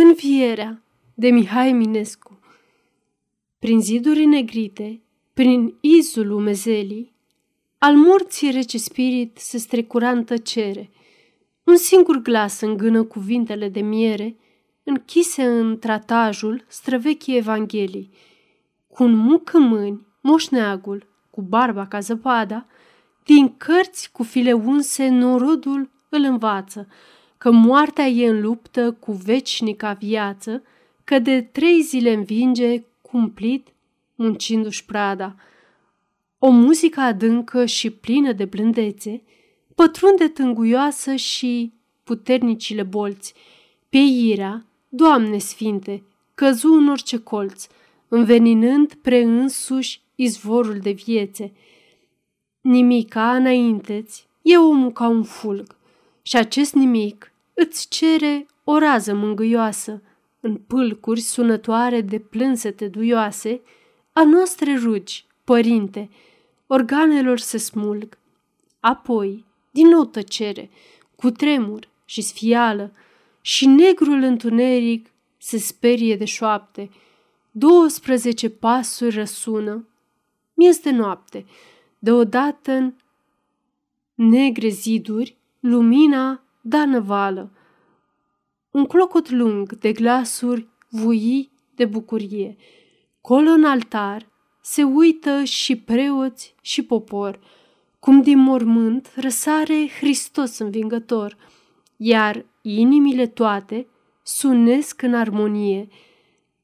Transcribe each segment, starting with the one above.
Învierea de Mihai Eminescu Prin ziduri negrite, prin izul umezelii, al morții rece spirit se strecura în tăcere. Un singur glas îngână cuvintele de miere, închise în tratajul străvechii Evanghelii. Cu un muc în mâini, moșneagul, cu barba ca zăpada, din cărți cu file unse norodul îl învață, că moartea e în luptă cu veșnica viață, că de trei zile învinge cumplit muncindu-și prada. O muzică adâncă și plină de blândețe pătrunde tânguioasă și puternicile bolți. Pe irea, Doamne sfinte, căzu în orice colț, înveninând preînsuși izvorul de viețe. Nimica înainteți e omul ca un fulg și acest nimic îți cere o rază mângâioasă în pâlcuri sunătoare de plânsete duioase a noastre rugi, părinte, organelor se smulg. Apoi, din nou tăcere, cu tremur și sfială, și negrul întuneric se sperie de șoapte. 12 pasuri răsună. Miez de noapte, deodată în negre ziduri, lumina da năvală. Un clocot lung de glasuri vui de bucurie. Colo în altar se uită și preoți și popor, cum din mormânt răsare Hristos învingător, iar inimile toate sunesc în armonie.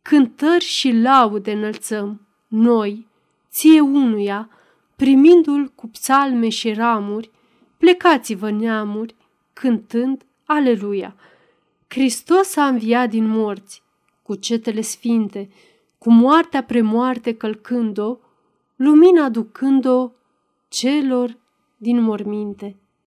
Cântări și laude înălțăm, noi, ție unuia, primindu-l cu psalme și ramuri, plecați-vă neamuri, cântând Aleluia! Hristos a înviat din morți, cu cetele sfinte, cu moartea premoarte călcând-o, lumina aducând-o celor din morminte.